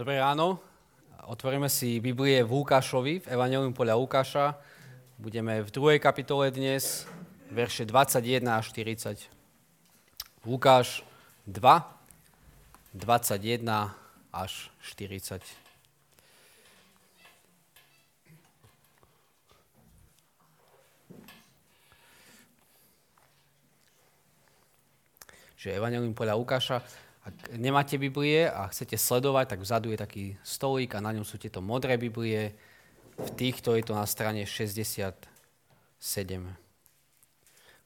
Dobré ráno. Otvoríme si Biblie v Lukášovi, v Evangelium podľa Lukáša. Budeme v druhej kapitole dnes, verše 21 až 40. Lukáš 2, 21 až 40. Čiže Evangelium podľa Lukáša ak nemáte Biblie a chcete sledovať, tak vzadu je taký stolík a na ňom sú tieto modré Biblie. V týchto je to na strane 67.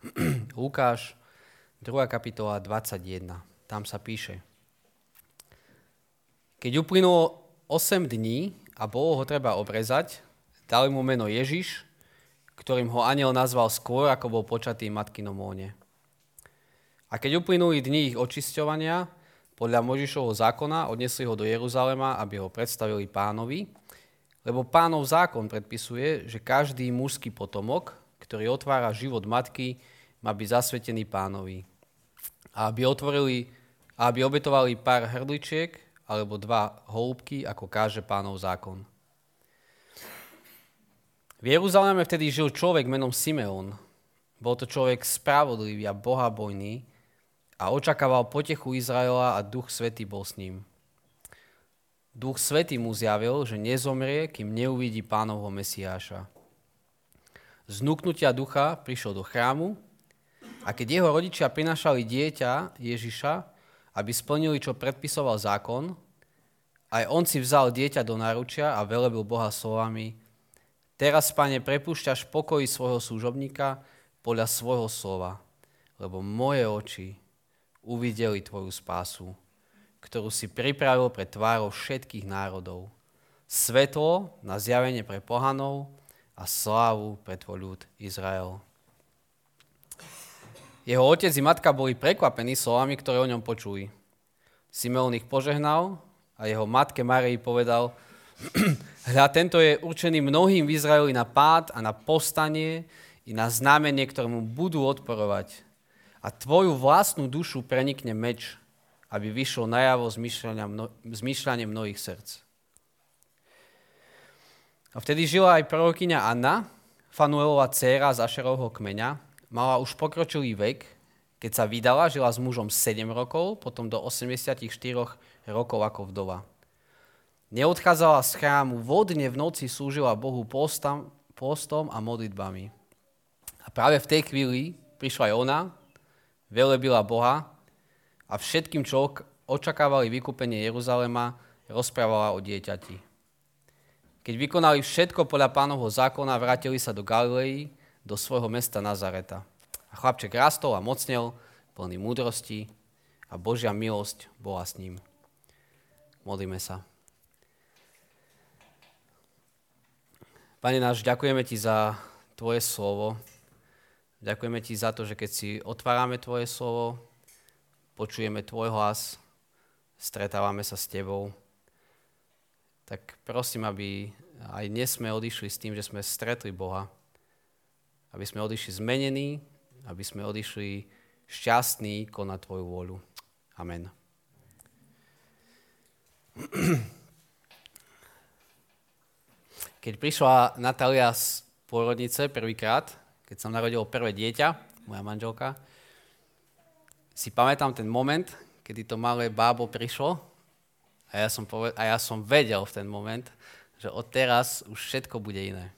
Lukáš, 2. kapitola 21. Tam sa píše. Keď uplynulo 8 dní a bolo ho treba obrezať, dali mu meno Ježiš, ktorým ho aniel nazval skôr, ako bol počatý matkinom lone. A keď uplynuli dni ich očisťovania, podľa Možišovho zákona odnesli ho do Jeruzalema, aby ho predstavili pánovi, lebo pánov zákon predpisuje, že každý mužský potomok, ktorý otvára život matky, má byť zasvetený pánovi. A aby, otvorili, aby obetovali pár hrdličiek alebo dva holúbky, ako káže pánov zákon. V Jeruzaleme vtedy žil človek menom Simeon. Bol to človek spravodlivý a bohabojný, a očakával potechu Izraela a Duch Svetý bol s ním. Duch Svetý mu zjavil, že nezomrie, kým neuvidí pánovho Mesiáša. Z ducha prišiel do chrámu a keď jeho rodičia prinašali dieťa Ježiša, aby splnili, čo predpisoval zákon, aj on si vzal dieťa do náručia a velebil Boha slovami Teraz, pane, prepúšťaš pokoji svojho služobníka podľa svojho slova, lebo moje oči uvideli tvoju spásu, ktorú si pripravil pre tvárov všetkých národov. Svetlo na zjavenie pre pohanov a slávu pre tvoj ľud Izrael. Jeho otec i matka boli prekvapení slovami, ktoré o ňom počuli. Simeon ich požehnal a jeho matke Marii povedal, hľa, tento je určený mnohým v Izraeli na pád a na postanie i na znamenie, ktorému budú odporovať a tvoju vlastnú dušu prenikne meč, aby vyšlo najavo zmýšľanie mnohých srdc. A vtedy žila aj prorokyňa Anna, Fanuelova dcéra z Ašerovho kmeňa. Mala už pokročilý vek, keď sa vydala, žila s mužom 7 rokov, potom do 84 rokov ako vdova. Neodchádzala z chrámu, vodne v noci slúžila Bohu postom, postom a modlitbami. A práve v tej chvíli prišla aj ona, velebila Boha a všetkým, čo očakávali vykúpenie Jeruzalema, rozprávala o dieťati. Keď vykonali všetko podľa pánovho zákona, vrátili sa do Galilei, do svojho mesta Nazareta. A chlapček rastol a mocnel, plný múdrosti a Božia milosť bola s ním. Modlíme sa. Pane náš, ďakujeme Ti za Tvoje slovo, Ďakujeme ti za to, že keď si otvárame tvoje slovo, počujeme tvoj hlas, stretávame sa s tebou, tak prosím, aby aj dnes sme odišli s tým, že sme stretli Boha, aby sme odišli zmenení, aby sme odišli šťastní konať Tvoju vôľu. Amen. Keď prišla Natália z pôrodnice prvýkrát, keď som narodil prvé dieťa, moja manželka, si pamätám ten moment, kedy to malé bábo prišlo a ja som, poved- a ja som vedel v ten moment, že od teraz už všetko bude iné.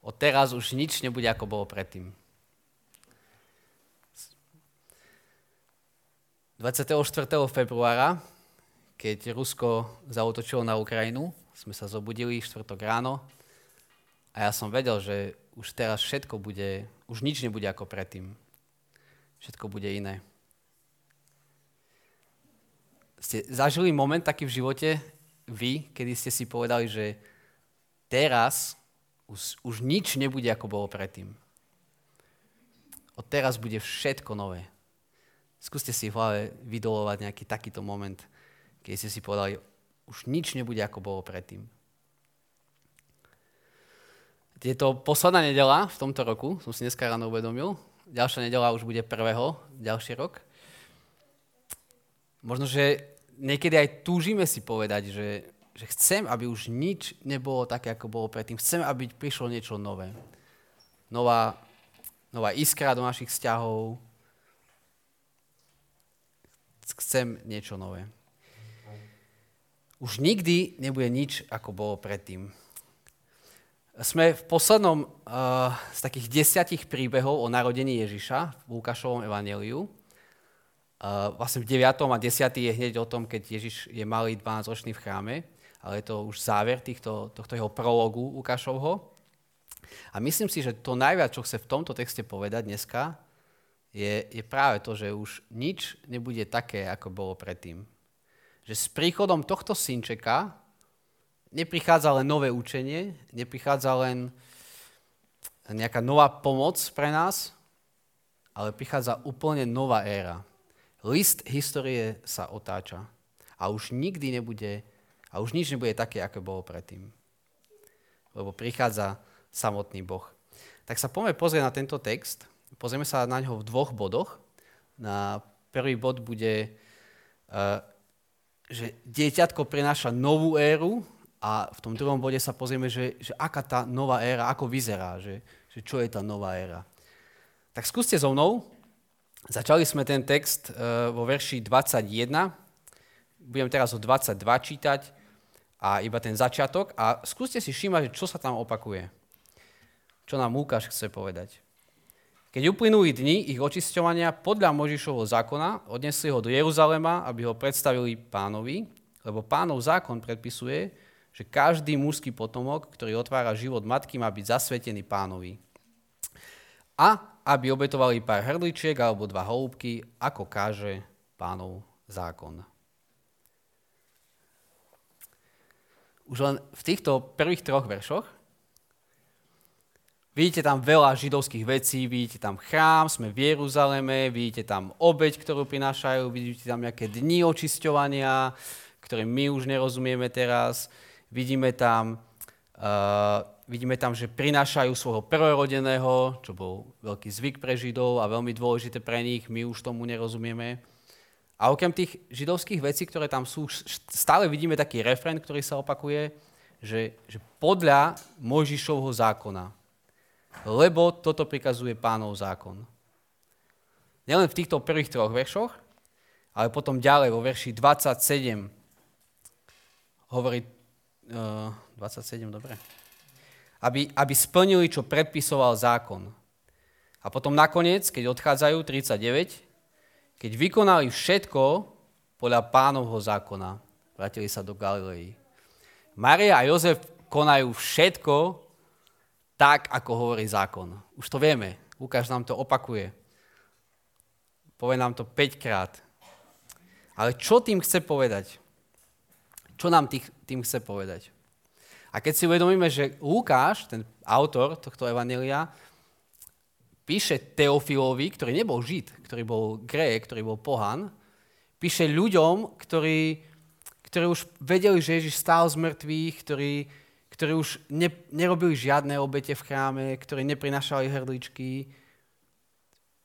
Od teraz už nič nebude, ako bolo predtým. 24. februára, keď Rusko zautočilo na Ukrajinu, sme sa zobudili štvrtok ráno a ja som vedel, že už teraz všetko bude, už nič nebude ako predtým. Všetko bude iné. Ste zažili moment taký v živote, vy, kedy ste si povedali, že teraz už, už nič nebude ako bolo predtým. Od teraz bude všetko nové. Skúste si v hlave vydolovať nejaký takýto moment, keď ste si povedali, už nič nebude ako bolo predtým. Je to posledná nedela v tomto roku, som si dneska ráno uvedomil. Ďalšia nedela už bude prvého, ďalší rok. Možno, že niekedy aj túžime si povedať, že, že chcem, aby už nič nebolo také, ako bolo predtým. Chcem, aby prišlo niečo nové. Nová, nová iskra do našich vzťahov. Chcem niečo nové. Už nikdy nebude nič, ako bolo predtým. Sme v poslednom uh, z takých desiatich príbehov o narodení Ježiša v Lukášovom evaneliu. Uh, vlastne v 9. a 10. je hneď o tom, keď Ježiš je malý 12-ročný v chráme, ale je to už záver týchto, tohto jeho prologu Lukášovho. A myslím si, že to najviac, čo chce v tomto texte povedať dneska, je, je práve to, že už nič nebude také, ako bolo predtým. Že s príchodom tohto synčeka neprichádza len nové učenie, neprichádza len nejaká nová pomoc pre nás, ale prichádza úplne nová éra. List histórie sa otáča a už nikdy nebude, a už nič nebude také, ako bolo predtým. Lebo prichádza samotný Boh. Tak sa poďme pozrieť na tento text. Pozrieme sa na ňo v dvoch bodoch. Na prvý bod bude, eh, že dieťatko prináša novú éru a v tom druhom bode sa pozrieme, že, že aká tá nová éra, ako vyzerá, že, že čo je tá nová éra. Tak skúste so mnou. Začali sme ten text uh, vo verši 21. Budem teraz o 22 čítať a iba ten začiatok. A skúste si všímať, čo sa tam opakuje. Čo nám Lukáš chce povedať. Keď uplynuli dni ich očisťovania podľa Možišovho zákona, odnesli ho do Jeruzalema, aby ho predstavili pánovi, lebo pánov zákon predpisuje, že každý mužský potomok, ktorý otvára život matky, má byť zasvetený pánovi. A aby obetovali pár hrdličiek alebo dva holúbky, ako káže pánov zákon. Už len v týchto prvých troch veršoch vidíte tam veľa židovských vecí, vidíte tam chrám, sme v Jeruzaleme, vidíte tam obeď, ktorú prinášajú, vidíte tam nejaké dni očisťovania, ktoré my už nerozumieme teraz, Vidíme tam, uh, vidíme tam, že prinášajú svojho prvorodeného, čo bol veľký zvyk pre Židov a veľmi dôležité pre nich, my už tomu nerozumieme. A okrem tých židovských vecí, ktoré tam sú, stále vidíme taký refren, ktorý sa opakuje, že, že podľa Mojžišovho zákona. Lebo toto prikazuje pánov zákon. Nielen v týchto prvých troch veršoch, ale potom ďalej vo verši 27 hovorí 27, dobre. Aby, aby splnili, čo predpisoval zákon. A potom nakoniec, keď odchádzajú, 39, keď vykonali všetko podľa pánovho zákona, vrátili sa do Galilei. Maria a Jozef konajú všetko tak, ako hovorí zákon. Už to vieme. Lukáš nám to opakuje. Povie nám to 5 krát. Ale čo tým chce povedať? Čo nám tých, tým chce povedať? A keď si uvedomíme, že Lukáš, ten autor tohto evanelia, píše Teofilovi, ktorý nebol Žid, ktorý bol Grék, ktorý bol pohan, píše ľuďom, ktorí, ktorí už vedeli, že Ježiš stál z mŕtvych, ktorí, ktorí už ne, nerobili žiadne obete v chráme, ktorí neprinašali hrdličky.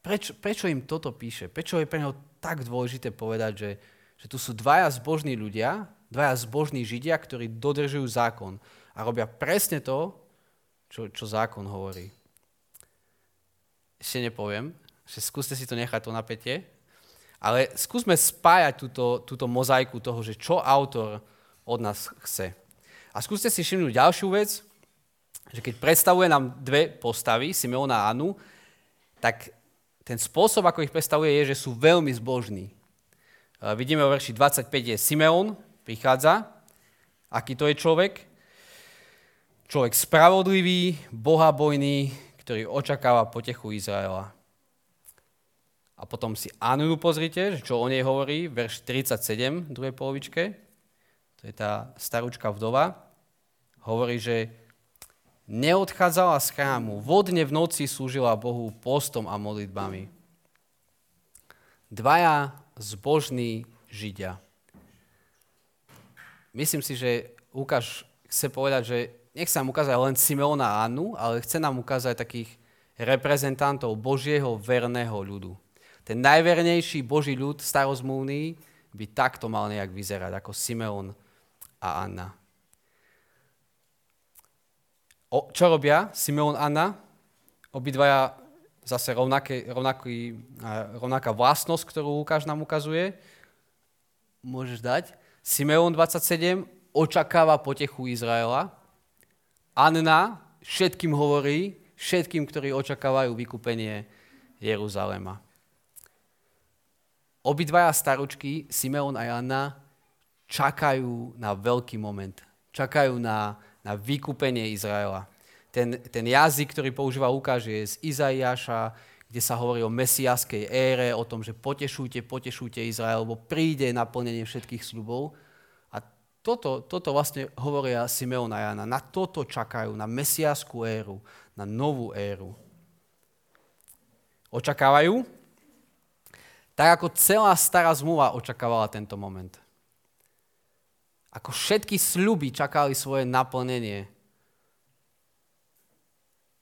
Prečo, prečo im toto píše? Prečo je pre neho tak dôležité povedať, že, že tu sú dvaja zbožní ľudia, dvaja zbožní židia, ktorí dodržujú zákon a robia presne to, čo, čo zákon hovorí. Ešte nepoviem, že skúste si to nechať to napätie, ale skúsme spájať túto, túto mozaiku toho, že čo autor od nás chce. A skúste si všimnúť ďalšiu vec, že keď predstavuje nám dve postavy, Simeona a Anu, tak ten spôsob, ako ich predstavuje, je, že sú veľmi zbožní. Vidíme vo verši 25 je Simeon, prichádza. Aký to je človek? Človek spravodlivý, bohabojný, ktorý očakáva potechu Izraela. A potom si Anu pozrite, čo o nej hovorí, verš 37, druhej polovičke. To je tá starúčka vdova. Hovorí, že neodchádzala z chrámu, vodne v noci slúžila Bohu postom a modlitbami. Dvaja zbožní Židia myslím si, že Lukáš chce povedať, že sa nám ukázať len Simeona a Annu, ale chce nám ukázať takých reprezentantov Božieho verného ľudu. Ten najvernejší Boží ľud starozmúvny by takto mal nejak vyzerať, ako Simeon a Anna. O, čo robia Simeon a Anna? Obidvaja zase rovnaké, rovnaký, rovnaká vlastnosť, ktorú Lukáš nám ukazuje. Môžeš dať. Simeon 27 očakáva potechu Izraela. Anna všetkým hovorí, všetkým, ktorí očakávajú vykúpenie Jeruzalema. Obidvaja staručky, Simeon a Anna, čakajú na veľký moment. Čakajú na, na vykúpenie Izraela. Ten, ten jazyk, ktorý používa Lukáš, je z Izaiáša, kde sa hovorí o mesiaskej ére, o tom, že potešujte, potešujte Izrael, lebo príde naplnenie všetkých sľubov. A toto, toto vlastne hovoria Simeon a Jana. Na toto čakajú, na mesiaskú éru, na novú éru. Očakávajú, tak ako celá stará zmluva očakávala tento moment. Ako všetky sľuby čakali svoje naplnenie,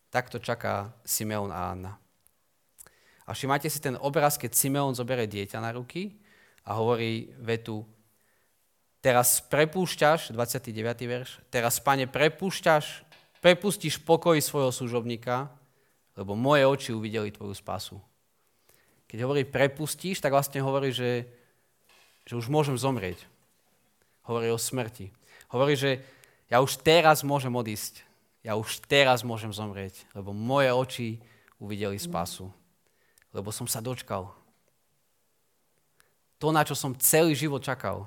takto čaká Simeon a Anna. A všimajte si ten obraz, keď Simeon zoberie dieťa na ruky a hovorí vetu Teraz prepúšťaš, 29. verš, teraz, pane, prepúšťaš, prepustíš pokoj svojho služobníka, lebo moje oči uvideli tvoju spasu. Keď hovorí prepustíš, tak vlastne hovorí, že, že už môžem zomrieť hovorí o smrti. Hovorí, že ja už teraz môžem odísť. Ja už teraz môžem zomrieť, lebo moje oči uvideli spasu. Lebo som sa dočkal. To, na čo som celý život čakal,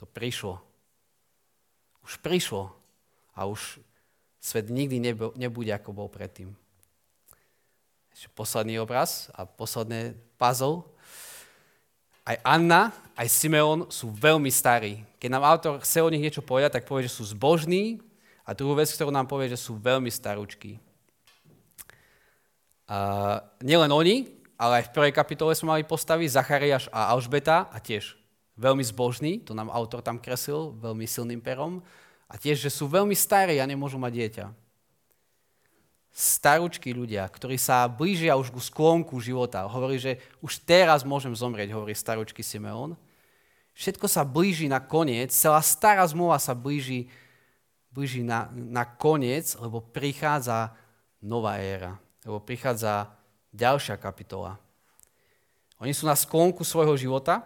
to prišlo. Už prišlo. A už svet nikdy nebude, ako bol predtým. Ešte posledný obraz a posledné puzzle. Aj Anna, aj Simeon sú veľmi starí. Keď nám autor chce o nich niečo povedať, tak povie, že sú zbožní a druhú vec, ktorú nám povie, že sú veľmi starúčky. A nielen oni, ale aj v prvej kapitole sme mali postavy Zachariáš a Alžbeta a tiež veľmi zbožní, to nám autor tam kresil veľmi silným perom, a tiež, že sú veľmi starí a nemôžu mať dieťa starúčky ľudia, ktorí sa blížia už ku sklonku života. Hovorí, že už teraz môžem zomrieť, hovorí starúčky Simeon. Všetko sa blíži na koniec, celá stará zmluva sa blíži, blíži na, na koniec, lebo prichádza nová éra, lebo prichádza ďalšia kapitola. Oni sú na sklonku svojho života.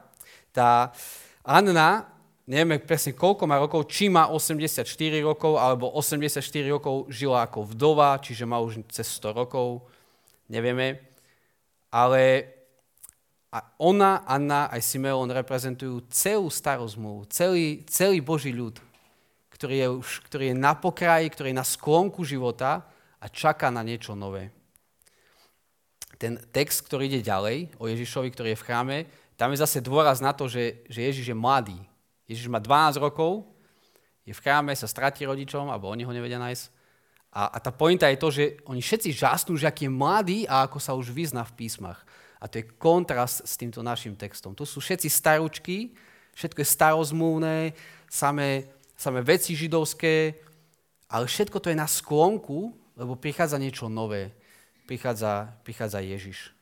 Tá Anna nevieme presne koľko má rokov, či má 84 rokov, alebo 84 rokov žila ako vdova, čiže má už cez 100 rokov, nevieme. Ale ona, Anna aj Simeon reprezentujú celú starú zmluvu, celý, celý Boží ľud, ktorý je, už, ktorý je na pokraji, ktorý je na sklonku života a čaká na niečo nové. Ten text, ktorý ide ďalej, o Ježišovi, ktorý je v chráme, tam je zase dôraz na to, že, že Ježiš je mladý, Ježiš má 12 rokov, je v chráme, sa stratí rodičom, alebo oni ho nevedia nájsť. A, a tá pointa je to, že oni všetci žasnú, že aký je mladý a ako sa už vyzná v písmach. A to je kontrast s týmto našim textom. Tu sú všetci starúčky, všetko je starozmúvne, samé, samé veci židovské, ale všetko to je na sklonku, lebo prichádza niečo nové. Prichádza, prichádza Ježiš.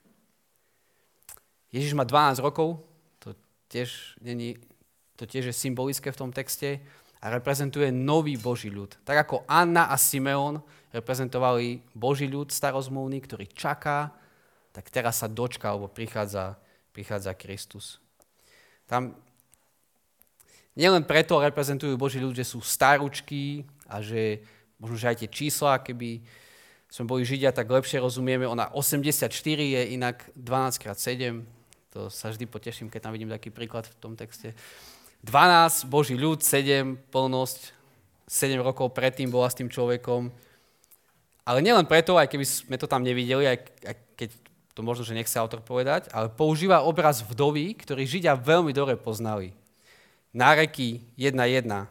Ježiš má 12 rokov, to tiež není to tiež je symbolické v tom texte a reprezentuje nový Boží ľud. Tak ako Anna a Simeon reprezentovali Boží ľud starozmluvný, ktorý čaká, tak teraz sa dočka, alebo prichádza, prichádza Kristus. Tam nielen preto reprezentujú Boží ľud, že sú staručky a že možno, že aj tie čísla, keby sme boli Židia, tak lepšie rozumieme. Ona 84 je inak 12x7. To sa vždy poteším, keď tam vidím taký príklad v tom texte. 12, Boží ľud, 7, plnosť, 7 rokov predtým bola s tým človekom. Ale nielen preto, aj keby sme to tam nevideli, aj keď to možno, že nechce autor povedať, ale používa obraz vdovy, ktorý Židia veľmi dobre poznali. Náreky 1.1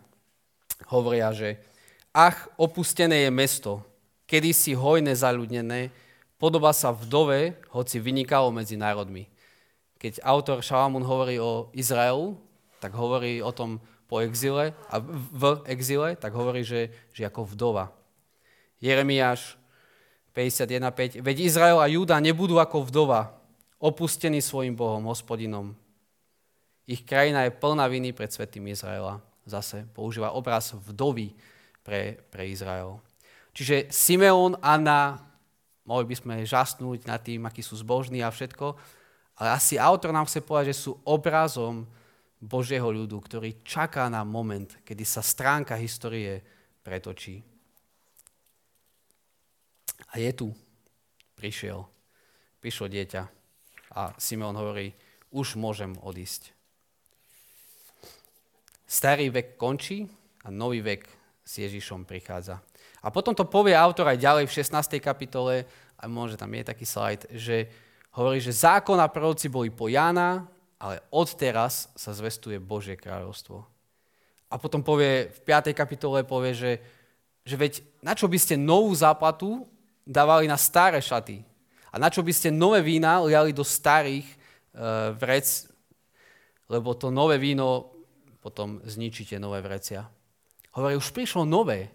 hovoria, že ach, opustené je mesto, kedysi hojné zaľudnené, podoba sa vdove, hoci vynikalo medzi národmi. Keď autor Šalamún hovorí o Izraelu, tak hovorí o tom po exile a v exile, tak hovorí, že, že ako vdova. Jeremiáš 51.5. Veď Izrael a Júda nebudú ako vdova, opustení svojim Bohom, hospodinom. Ich krajina je plná viny pred svetým Izraela. Zase používa obraz vdovy pre, pre Izrael. Čiže Simeon, Anna, mohli by sme žasnúť nad tým, akí sú zbožní a všetko, ale asi autor nám chce povedať, že sú obrazom Božieho ľudu, ktorý čaká na moment, kedy sa stránka histórie pretočí. A je tu. Prišiel. Prišlo dieťa. A Simeon hovorí, už môžem odísť. Starý vek končí a nový vek s Ježišom prichádza. A potom to povie autor aj ďalej v 16. kapitole, a môže tam je taký slajd, že hovorí, že zákon a proroci boli po Jana, ale odteraz sa zvestuje Božie kráľovstvo. A potom povie, v 5. kapitole povie, že, že veď na čo by ste novú záplatu dávali na staré šaty? A na čo by ste nové vína liali do starých uh, vrec, lebo to nové víno potom zničíte nové vrecia. Hovorí, už prišlo nové.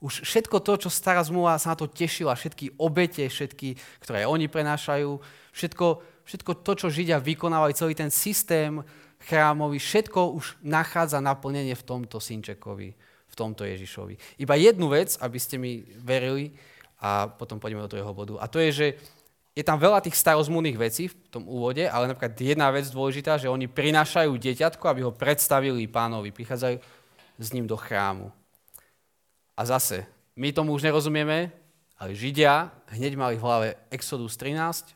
Už všetko to, čo stará zmluva sa na to tešila, všetky obete, všetky, ktoré oni prenášajú, všetko, všetko to, čo Židia vykonávali, celý ten systém chrámový, všetko už nachádza naplnenie v tomto synčekovi, v tomto Ježišovi. Iba jednu vec, aby ste mi verili, a potom pôjdeme do druhého bodu. A to je, že je tam veľa tých starozmúdnych vecí v tom úvode, ale napríklad jedna vec dôležitá, že oni prinášajú dieťatko, aby ho predstavili pánovi. Prichádzajú s ním do chrámu. A zase, my tomu už nerozumieme, ale Židia hneď mali v hlave Exodus 13,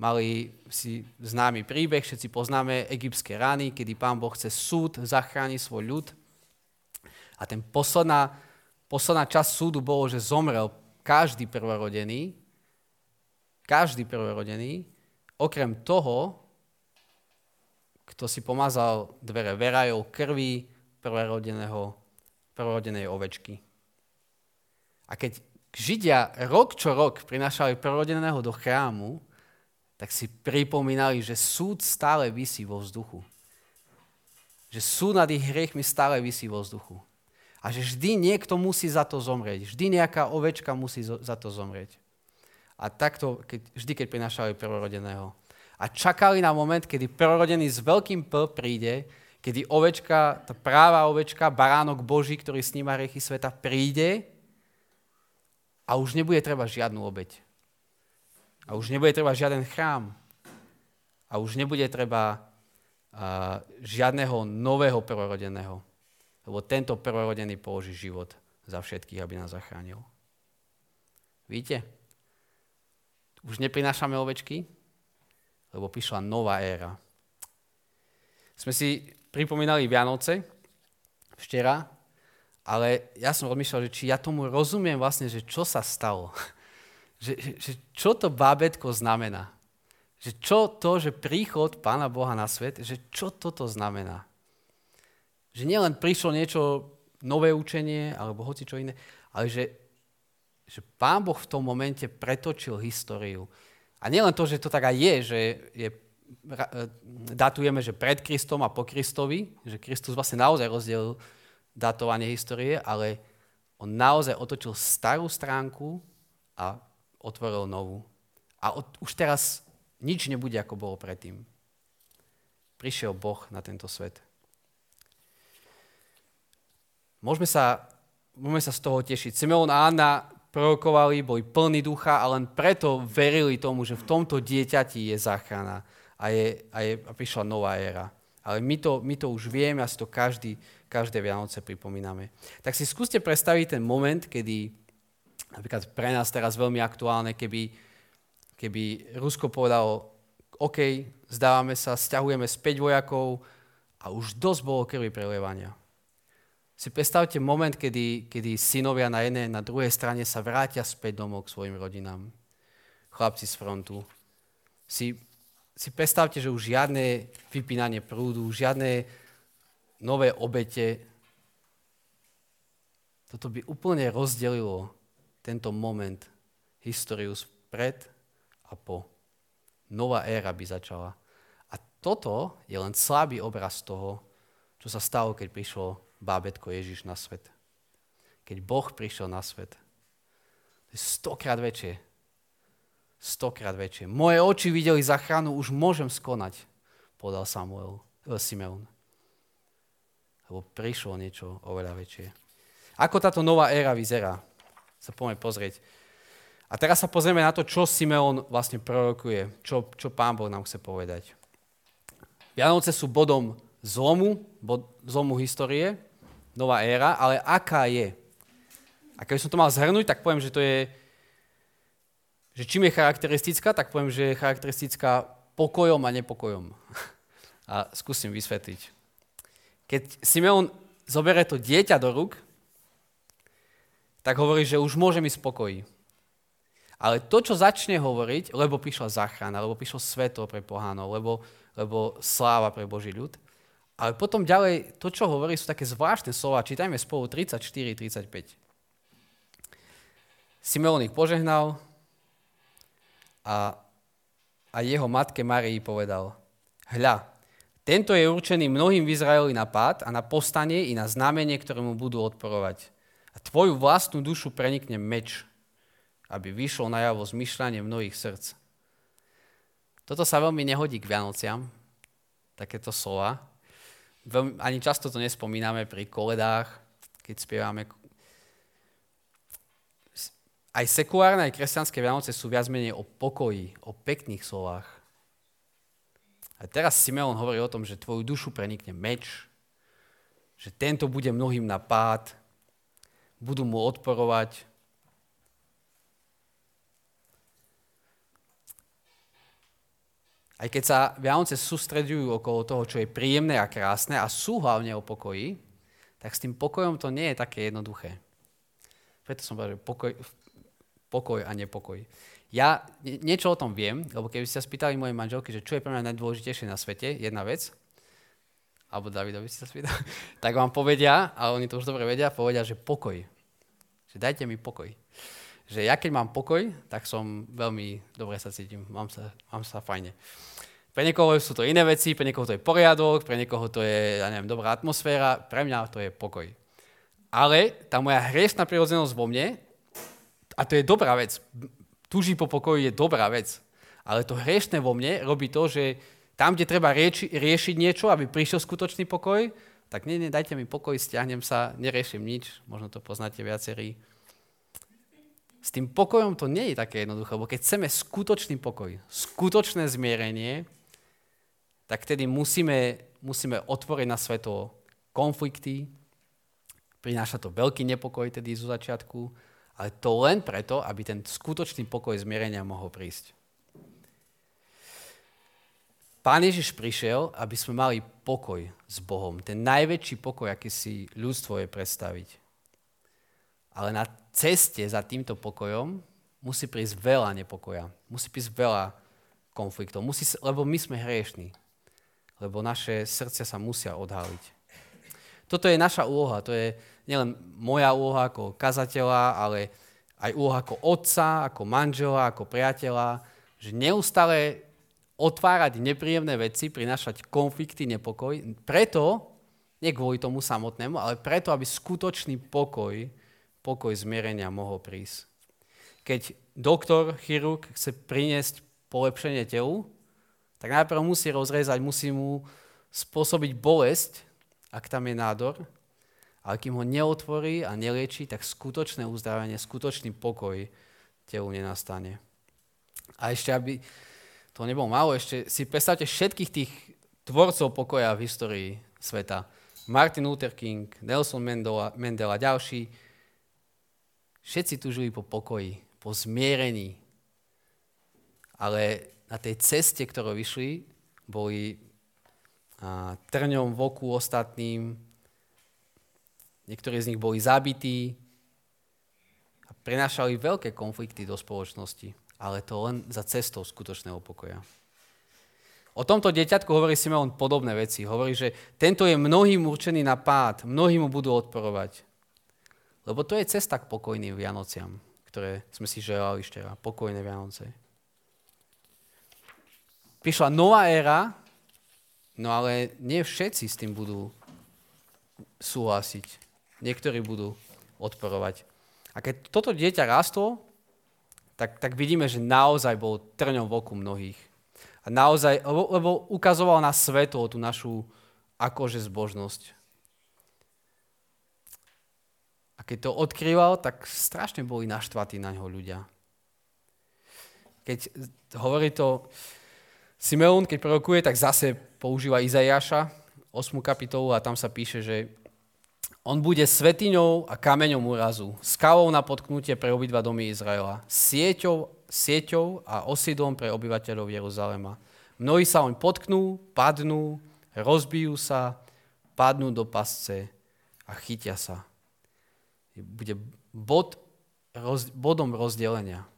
mali si známy príbeh, všetci poznáme egyptské rány, kedy pán Boh chce súd zachrániť svoj ľud. A ten posledná, posledná časť súdu bolo, že zomrel každý prvorodený, každý prvorodený, okrem toho, kto si pomazal dvere verajov krví prvorodeného, prvorodenej ovečky. A keď Židia rok čo rok prinášali prvorodeného do chrámu, tak si pripomínali, že súd stále vysí vo vzduchu. Že súd nad ich hriechmi stále vysí vo vzduchu. A že vždy niekto musí za to zomrieť. Vždy nejaká ovečka musí za to zomrieť. A takto, keď, vždy, keď prinášali prvorodeného. A čakali na moment, kedy prvorodený s veľkým P príde, kedy ovečka, tá práva ovečka, baránok Boží, ktorý sníma riechy sveta, príde a už nebude treba žiadnu obeď. A už nebude treba žiaden chrám. A už nebude treba uh, žiadneho nového prvorodeného lebo tento prvorodený položí život za všetkých, aby nás zachránil. Víte? Už neprinášame ovečky, lebo prišla nová éra. Sme si pripomínali Vianoce včera, ale ja som rozmýšľal, že či ja tomu rozumiem vlastne, že čo sa stalo. že, že, čo to bábetko znamená. Že čo to, že príchod Pána Boha na svet, že čo toto znamená. Že nielen prišlo niečo, nové učenie, alebo hoci čo iné, ale že, že Pán Boh v tom momente pretočil históriu. A nielen to, že to tak aj je, že je, datujeme, že pred Kristom a po Kristovi, že Kristus vlastne naozaj rozdielil datovanie histórie, ale on naozaj otočil starú stránku a otvoril novú. A od, už teraz nič nebude, ako bolo predtým. Prišiel Boh na tento svet. Môžeme sa, môžeme sa z toho tešiť. Simeon a Anna prorokovali, boli plní ducha a len preto verili tomu, že v tomto dieťati je záchrana a, je, a, je, a prišla nová éra. Ale my to, my to už vieme a si to každý, každé Vianoce pripomíname. Tak si skúste predstaviť ten moment, kedy, napríklad pre nás teraz veľmi aktuálne, keby, keby Rusko povedalo, OK, zdávame sa, stiahujeme späť vojakov a už dosť bolo krvi prelievania si predstavte moment, kedy, kedy synovia na jednej, na druhej strane sa vrátia späť domov k svojim rodinám. Chlapci z frontu. Si, si predstavte, že už žiadne vypínanie prúdu, žiadne nové obete. Toto by úplne rozdelilo tento moment, históriu spred a po. Nová éra by začala. A toto je len slabý obraz toho, čo sa stalo, keď prišlo bábetko Ježiš na svet. Keď Boh prišiel na svet. To je stokrát väčšie. Stokrát väčšie. Moje oči videli záchranu, už môžem skonať, povedal Samuel. Simeon. Lebo prišlo niečo oveľa väčšie. Ako táto nová éra vyzerá? Sa poďme pozrieť. A teraz sa pozrieme na to, čo Simeon vlastne prorokuje, čo, čo Pán Boh nám chce povedať. Vianoce sú bodom zlomu, bod, zlomu histórie, nová éra, ale aká je? A keby som to mal zhrnúť, tak poviem, že to je, že čím je charakteristická, tak poviem, že je charakteristická pokojom a nepokojom. A skúsim vysvetliť. Keď Simeon zoberie to dieťa do rúk, tak hovorí, že už môže mi spokojí. Ale to, čo začne hovoriť, lebo prišla záchrana, lebo prišlo svetlo pre pohánov, lebo, lebo sláva pre Boží ľud, ale potom ďalej, to, čo hovorí, sú také zvláštne slova. Čítajme spolu 34-35. Simeon ich požehnal a, a jeho matke Marii povedal, hľa, tento je určený mnohým v Izraeli na pád a na postanie i na znamenie, ktoré mu budú odporovať a tvoju vlastnú dušu prenikne meč, aby vyšlo najavo zmyšľanie mnohých srdc. Toto sa veľmi nehodí k Vianociam, takéto slova. Veľmi, ani často to nespomíname pri koledách, keď spievame. Aj sekulárne, aj kresťanské Vianoce sú viac menej o pokoji, o pekných slovách. A teraz Simeon hovorí o tom, že tvoju dušu prenikne meč, že tento bude mnohým na pád, budú mu odporovať. Aj keď sa Vianoce sústredujú okolo toho, čo je príjemné a krásne a sú hlavne o pokoji, tak s tým pokojom to nie je také jednoduché. Preto som povedal, že pokoj, pokoj a nepokoj. Ja niečo o tom viem, lebo keby ste sa spýtali mojej manželky, že čo je pre mňa najdôležitejšie na svete, jedna vec, alebo Davidovi si sa spýtal, tak vám povedia, a oni to už dobre vedia, povedia, že pokoj. Že dajte mi pokoj. Že ja keď mám pokoj, tak som veľmi dobre sa cítim, mám sa, mám sa fajne. Pre niekoho sú to iné veci, pre niekoho to je poriadok, pre niekoho to je, ja neviem, dobrá atmosféra, pre mňa to je pokoj. Ale tá moja hriešná prirodzenosť vo mne, a to je dobrá vec, túži po pokoji je dobrá vec, ale to hriešne vo mne robí to, že tam, kde treba rieči, riešiť niečo, aby prišiel skutočný pokoj, tak nie, nie, dajte mi pokoj, stiahnem sa, neriešim nič, možno to poznáte viacerí. S tým pokojom to nie je také jednoduché, lebo keď chceme skutočný pokoj, skutočné zmierenie, tak tedy musíme, musíme otvoriť na sveto konflikty, prináša to veľký nepokoj tedy zo začiatku, ale to len preto, aby ten skutočný pokoj zmierenia mohol prísť. Pán Ježiš prišiel, aby sme mali pokoj s Bohom. Ten najväčší pokoj, aký si ľudstvo je predstaviť. Ale na ceste za týmto pokojom musí prísť veľa nepokoja. Musí prísť veľa konfliktov. Musí, lebo my sme hriešní. Lebo naše srdcia sa musia odhaliť. Toto je naša úloha. To je nielen moja úloha ako kazateľa, ale aj úloha ako otca, ako manžela, ako priateľa, že neustále otvárať nepríjemné veci, prinášať konflikty, nepokoj. Preto, nie kvôli tomu samotnému, ale preto, aby skutočný pokoj, pokoj zmierenia mohol prísť. Keď doktor, chirurg chce priniesť polepšenie telu, tak najprv musí rozrezať, musí mu spôsobiť bolesť, ak tam je nádor, ale kým ho neotvorí a nelieči, tak skutočné uzdravenie, skutočný pokoj telu nenastane. A ešte, aby, to nebolo málo, ešte si predstavte všetkých tých tvorcov pokoja v histórii sveta. Martin Luther King, Nelson Mandela, Mandela ďalší. Všetci tužili po pokoji, po zmierení. Ale na tej ceste, ktorou vyšli, boli trňom v oku ostatným. Niektorí z nich boli zabití a prenášali veľké konflikty do spoločnosti ale to len za cestou skutočného pokoja. O tomto dieťatku hovorí Simeon podobné veci. Hovorí, že tento je mnohým určený na pád, mnohí mu budú odporovať. Lebo to je cesta k pokojným Vianociam, ktoré sme si želali včera. Pokojné Vianoce. Prišla nová éra, no ale nie všetci s tým budú súhlasiť. Niektorí budú odporovať. A keď toto dieťa rastlo, tak, tak vidíme, že naozaj bol trňom v oku mnohých. A naozaj, lebo, lebo ukazoval na svetlo tú našu akože zbožnosť. A keď to odkrýval, tak strašne boli naštvatí na ňo ľudia. Keď hovorí to Simeon, keď prorokuje, tak zase používa Izajaša, 8. kapitolu a tam sa píše, že on bude svetiňou a kameňom úrazu, skalou na potknutie pre obidva domy Izraela, sieťou, sieťou a osídlom pre obyvateľov Jeruzalema. Mnohí sa oň potknú, padnú, rozbijú sa, padnú do pasce a chytia sa. Bude bod, roz, bodom rozdelenia.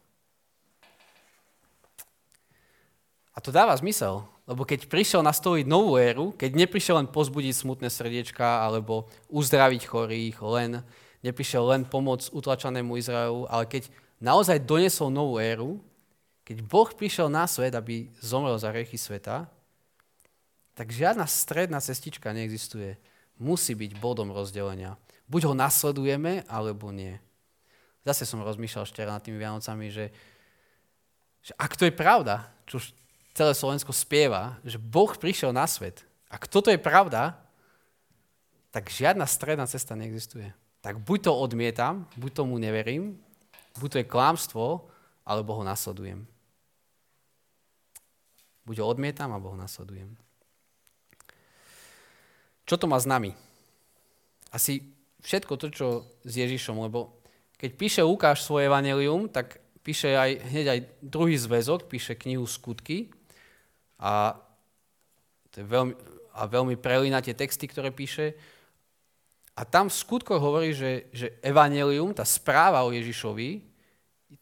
A to dáva zmysel, lebo keď prišiel nastoliť novú éru, keď neprišiel len pozbudiť smutné srdiečka alebo uzdraviť chorých, len, neprišiel len pomôcť utlačanému Izraelu, ale keď naozaj donesol novú éru, keď Boh prišiel na svet, aby zomrel za hriechy sveta, tak žiadna stredná cestička neexistuje. Musí byť bodom rozdelenia. Buď ho nasledujeme, alebo nie. Zase som rozmýšľal včera nad tými Vianocami, že, že ak to je pravda, čo celé Slovensko spieva, že Boh prišiel na svet. Ak toto je pravda, tak žiadna stredná cesta neexistuje. Tak buď to odmietam, buď tomu neverím, buď to je klámstvo, alebo ho nasledujem. Buď ho odmietam, alebo ho nasledujem. Čo to má s nami? Asi všetko to, čo s Ježišom, lebo keď píše Lukáš svoje evanelium, tak píše aj, hneď aj druhý zväzok, píše knihu Skutky, a, to je veľmi, a veľmi prelína tie texty, ktoré píše. A tam v skutkoch hovorí, že, že evanelium, tá správa o Ježišovi,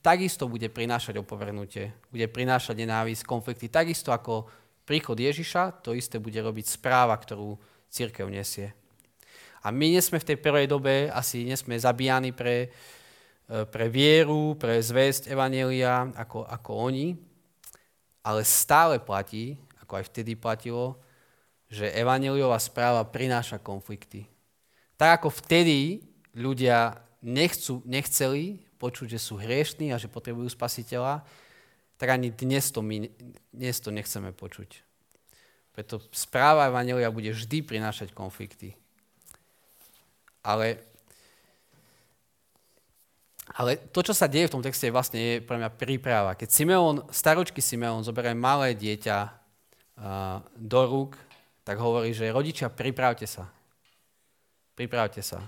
takisto bude prinášať opovrnutie, bude prinášať nenávisť, konflikty. Takisto ako príchod Ježiša, to isté bude robiť správa, ktorú církev nesie. A my nesme v tej prvej dobe, asi nesme zabíjani pre, e, pre vieru, pre zväzť Evanelia ako, ako oni, ale stále platí, ako aj vtedy platilo, že evaneliová správa prináša konflikty. Tak ako vtedy ľudia nechcú, nechceli počuť, že sú hriešní a že potrebujú spasiteľa, tak ani dnes to my dnes to nechceme počuť. Preto správa Evangelia bude vždy prinášať konflikty. Ale ale to, čo sa deje v tom texte, je vlastne je pre mňa príprava. Keď Simeon, staročky Simeon zoberie malé dieťa uh, do rúk, tak hovorí, že rodičia, pripravte sa. Pripravte sa.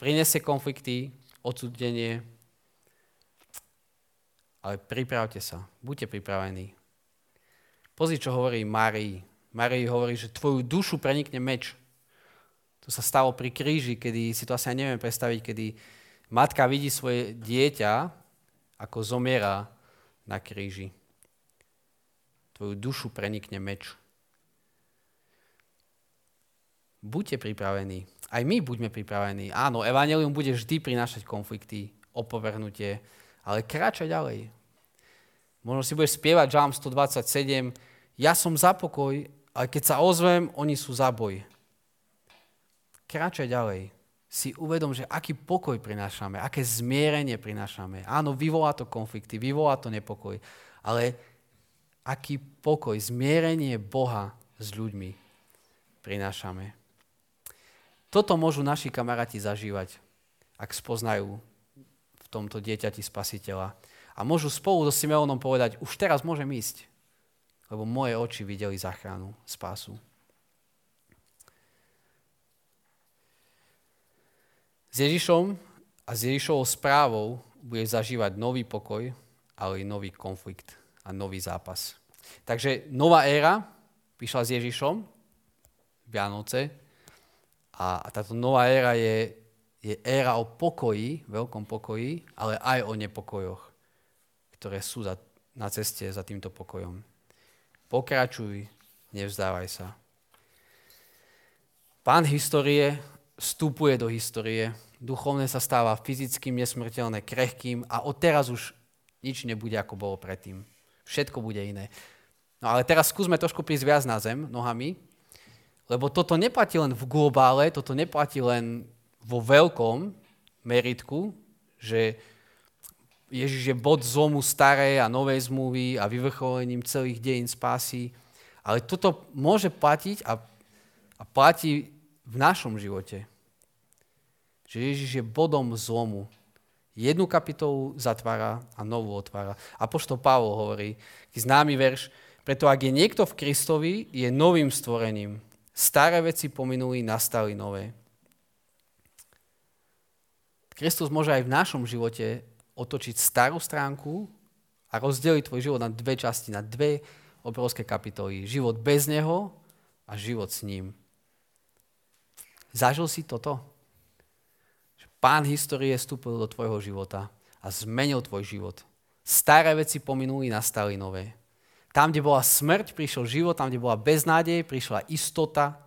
Prinesie konflikty, odsudenie, ale pripravte sa. Buďte pripravení. Pozri, čo hovorí Márii. Márii hovorí, že tvoju dušu prenikne meč. To sa stalo pri kríži, kedy si to asi aj neviem predstaviť, kedy Matka vidí svoje dieťa, ako zomiera na kríži. Tvoju dušu prenikne meč. Buďte pripravení. Aj my buďme pripravení. Áno, evanelium bude vždy prinášať konflikty, opovrhnutie, ale kráčaj ďalej. Možno si budeš spievať Žalm 127, ja som za pokoj, ale keď sa ozvem, oni sú za boj. Kráčaj ďalej si uvedom, že aký pokoj prinášame, aké zmierenie prinášame. Áno, vyvolá to konflikty, vyvolá to nepokoj, ale aký pokoj, zmierenie Boha s ľuďmi prinášame. Toto môžu naši kamaráti zažívať, ak spoznajú v tomto dieťati spasiteľa. A môžu spolu so Simeónom povedať, už teraz môžem ísť, lebo moje oči videli záchranu, spásu. S Ježišom a s Ježišovou správou bude zažívať nový pokoj, ale i nový konflikt a nový zápas. Takže nová éra prišla s Ježišom, Vianoce, a táto nová éra je, je éra o pokoji, veľkom pokoji, ale aj o nepokojoch, ktoré sú za, na ceste za týmto pokojom. Pokračuj, nevzdávaj sa. Pán histórie vstupuje do histórie duchovné sa stáva fyzickým, nesmrteľné, krehkým a odteraz už nič nebude, ako bolo predtým. Všetko bude iné. No ale teraz skúsme trošku prísť viac na zem nohami, lebo toto neplatí len v globále, toto neplatí len vo veľkom meritku, že Ježiš je bod zlomu starej a novej zmluvy a vyvrcholením celých dejín spásy. Ale toto môže platiť a, a platí v našom živote. Že Ježiš je bodom zlomu. Jednu kapitolu zatvára a novú otvára. A pošto Pavol hovorí, známy verš, preto ak je niekto v Kristovi, je novým stvorením. Staré veci pominuli, nastali nové. Kristus môže aj v našom živote otočiť starú stránku a rozdeliť tvoj život na dve časti, na dve obrovské kapitoly. Život bez neho a život s ním. Zažil si toto? Pán histórie vstúpil do tvojho života a zmenil tvoj život. Staré veci pominuli, nastali nové. Tam, kde bola smrť, prišiel život, tam, kde bola beznádej, prišla istota.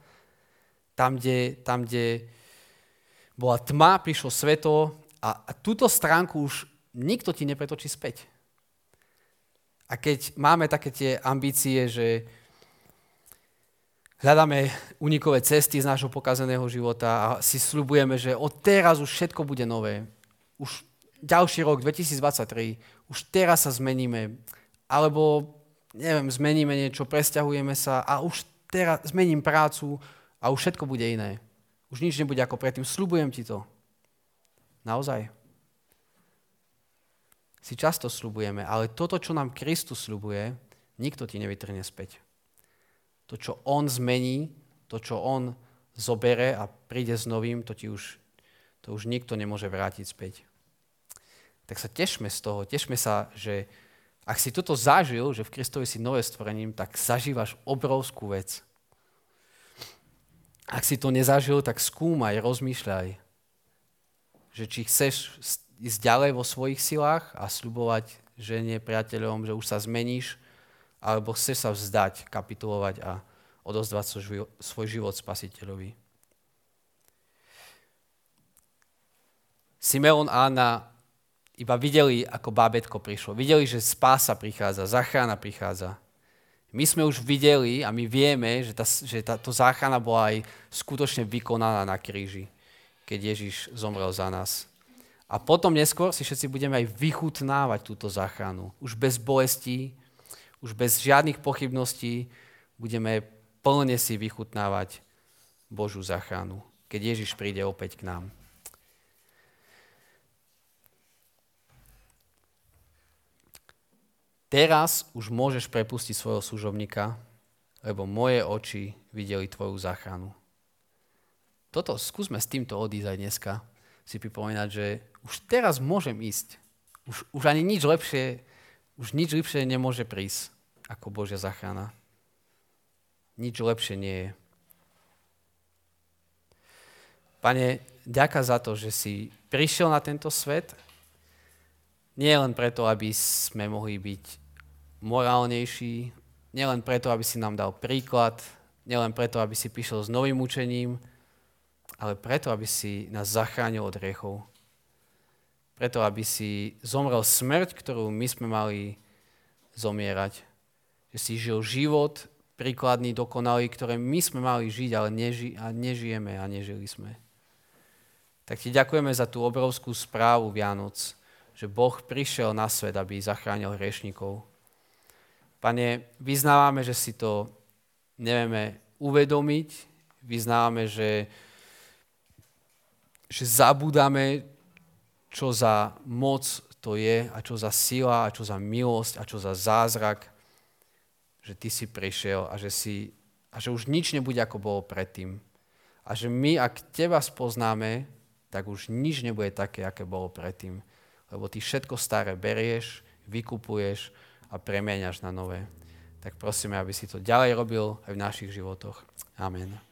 Tam, kde, tam, kde bola tma, prišlo svetlo a, a túto stránku už nikto ti nepretočí späť. A keď máme také tie ambície, že hľadáme unikové cesty z nášho pokazeného života a si slubujeme, že od teraz už všetko bude nové. Už ďalší rok, 2023, už teraz sa zmeníme. Alebo, neviem, zmeníme niečo, presťahujeme sa a už teraz zmením prácu a už všetko bude iné. Už nič nebude ako predtým. Slubujem ti to. Naozaj. Si často slubujeme, ale toto, čo nám Kristus slubuje, nikto ti nevytrhne späť. To, čo On zmení, to, čo On zobere a príde s novým, to, ti už, to už nikto nemôže vrátiť späť. Tak sa tešme z toho, tešme sa, že ak si toto zažil, že v Kristovi si nové stvorením, tak zažívaš obrovskú vec. Ak si to nezažil, tak skúmaj, rozmýšľaj, že či chceš ísť ďalej vo svojich silách a slubovať žene, priateľom, že už sa zmeníš, alebo chceš sa vzdať, kapitulovať a odozdať svoj život spasiteľovi. Simeon a Anna iba videli, ako bábetko prišlo. Videli, že spása prichádza, záchrana prichádza. My sme už videli a my vieme, že, tá, že táto záchrana bola aj skutočne vykonaná na kríži, keď Ježiš zomrel za nás. A potom neskôr si všetci budeme aj vychutnávať túto záchranu. Už bez bolesti, už bez žiadnych pochybností budeme plne si vychutnávať Božú záchranu, keď Ježiš príde opäť k nám. Teraz už môžeš prepustiť svojho služobníka, lebo moje oči videli tvoju záchranu. Toto, skúsme s týmto odísť aj dneska. Si pripomínať, že už teraz môžem ísť. Už, už ani nič lepšie, už nič lepšie nemôže prísť ako Božia záchrana. Nič lepšie nie je. Pane, ďaká za to, že si prišiel na tento svet, nie len preto, aby sme mohli byť morálnejší, nielen preto, aby si nám dal príklad, nielen preto, aby si prišiel s novým učením, ale preto, aby si nás zachránil od riechov. Preto, aby si zomrel smrť, ktorú my sme mali zomierať. Že si žil život príkladný, dokonalý, ktoré my sme mali žiť, ale neži- a nežijeme a nežili sme. Tak ti ďakujeme za tú obrovskú správu Vianoc, že Boh prišiel na svet, aby zachránil hriešnikov. Pane, vyznávame, že si to nevieme uvedomiť, vyznávame, že, že zabudáme, čo za moc to je a čo za sila a čo za milosť a čo za zázrak, že Ty si prišiel a že, si, a že už nič nebude, ako bolo predtým. A že my, ak Teba spoznáme, tak už nič nebude také, aké bolo predtým. Lebo Ty všetko staré berieš, vykupuješ a premieňaš na nové. Tak prosíme, aby si to ďalej robil aj v našich životoch. Amen.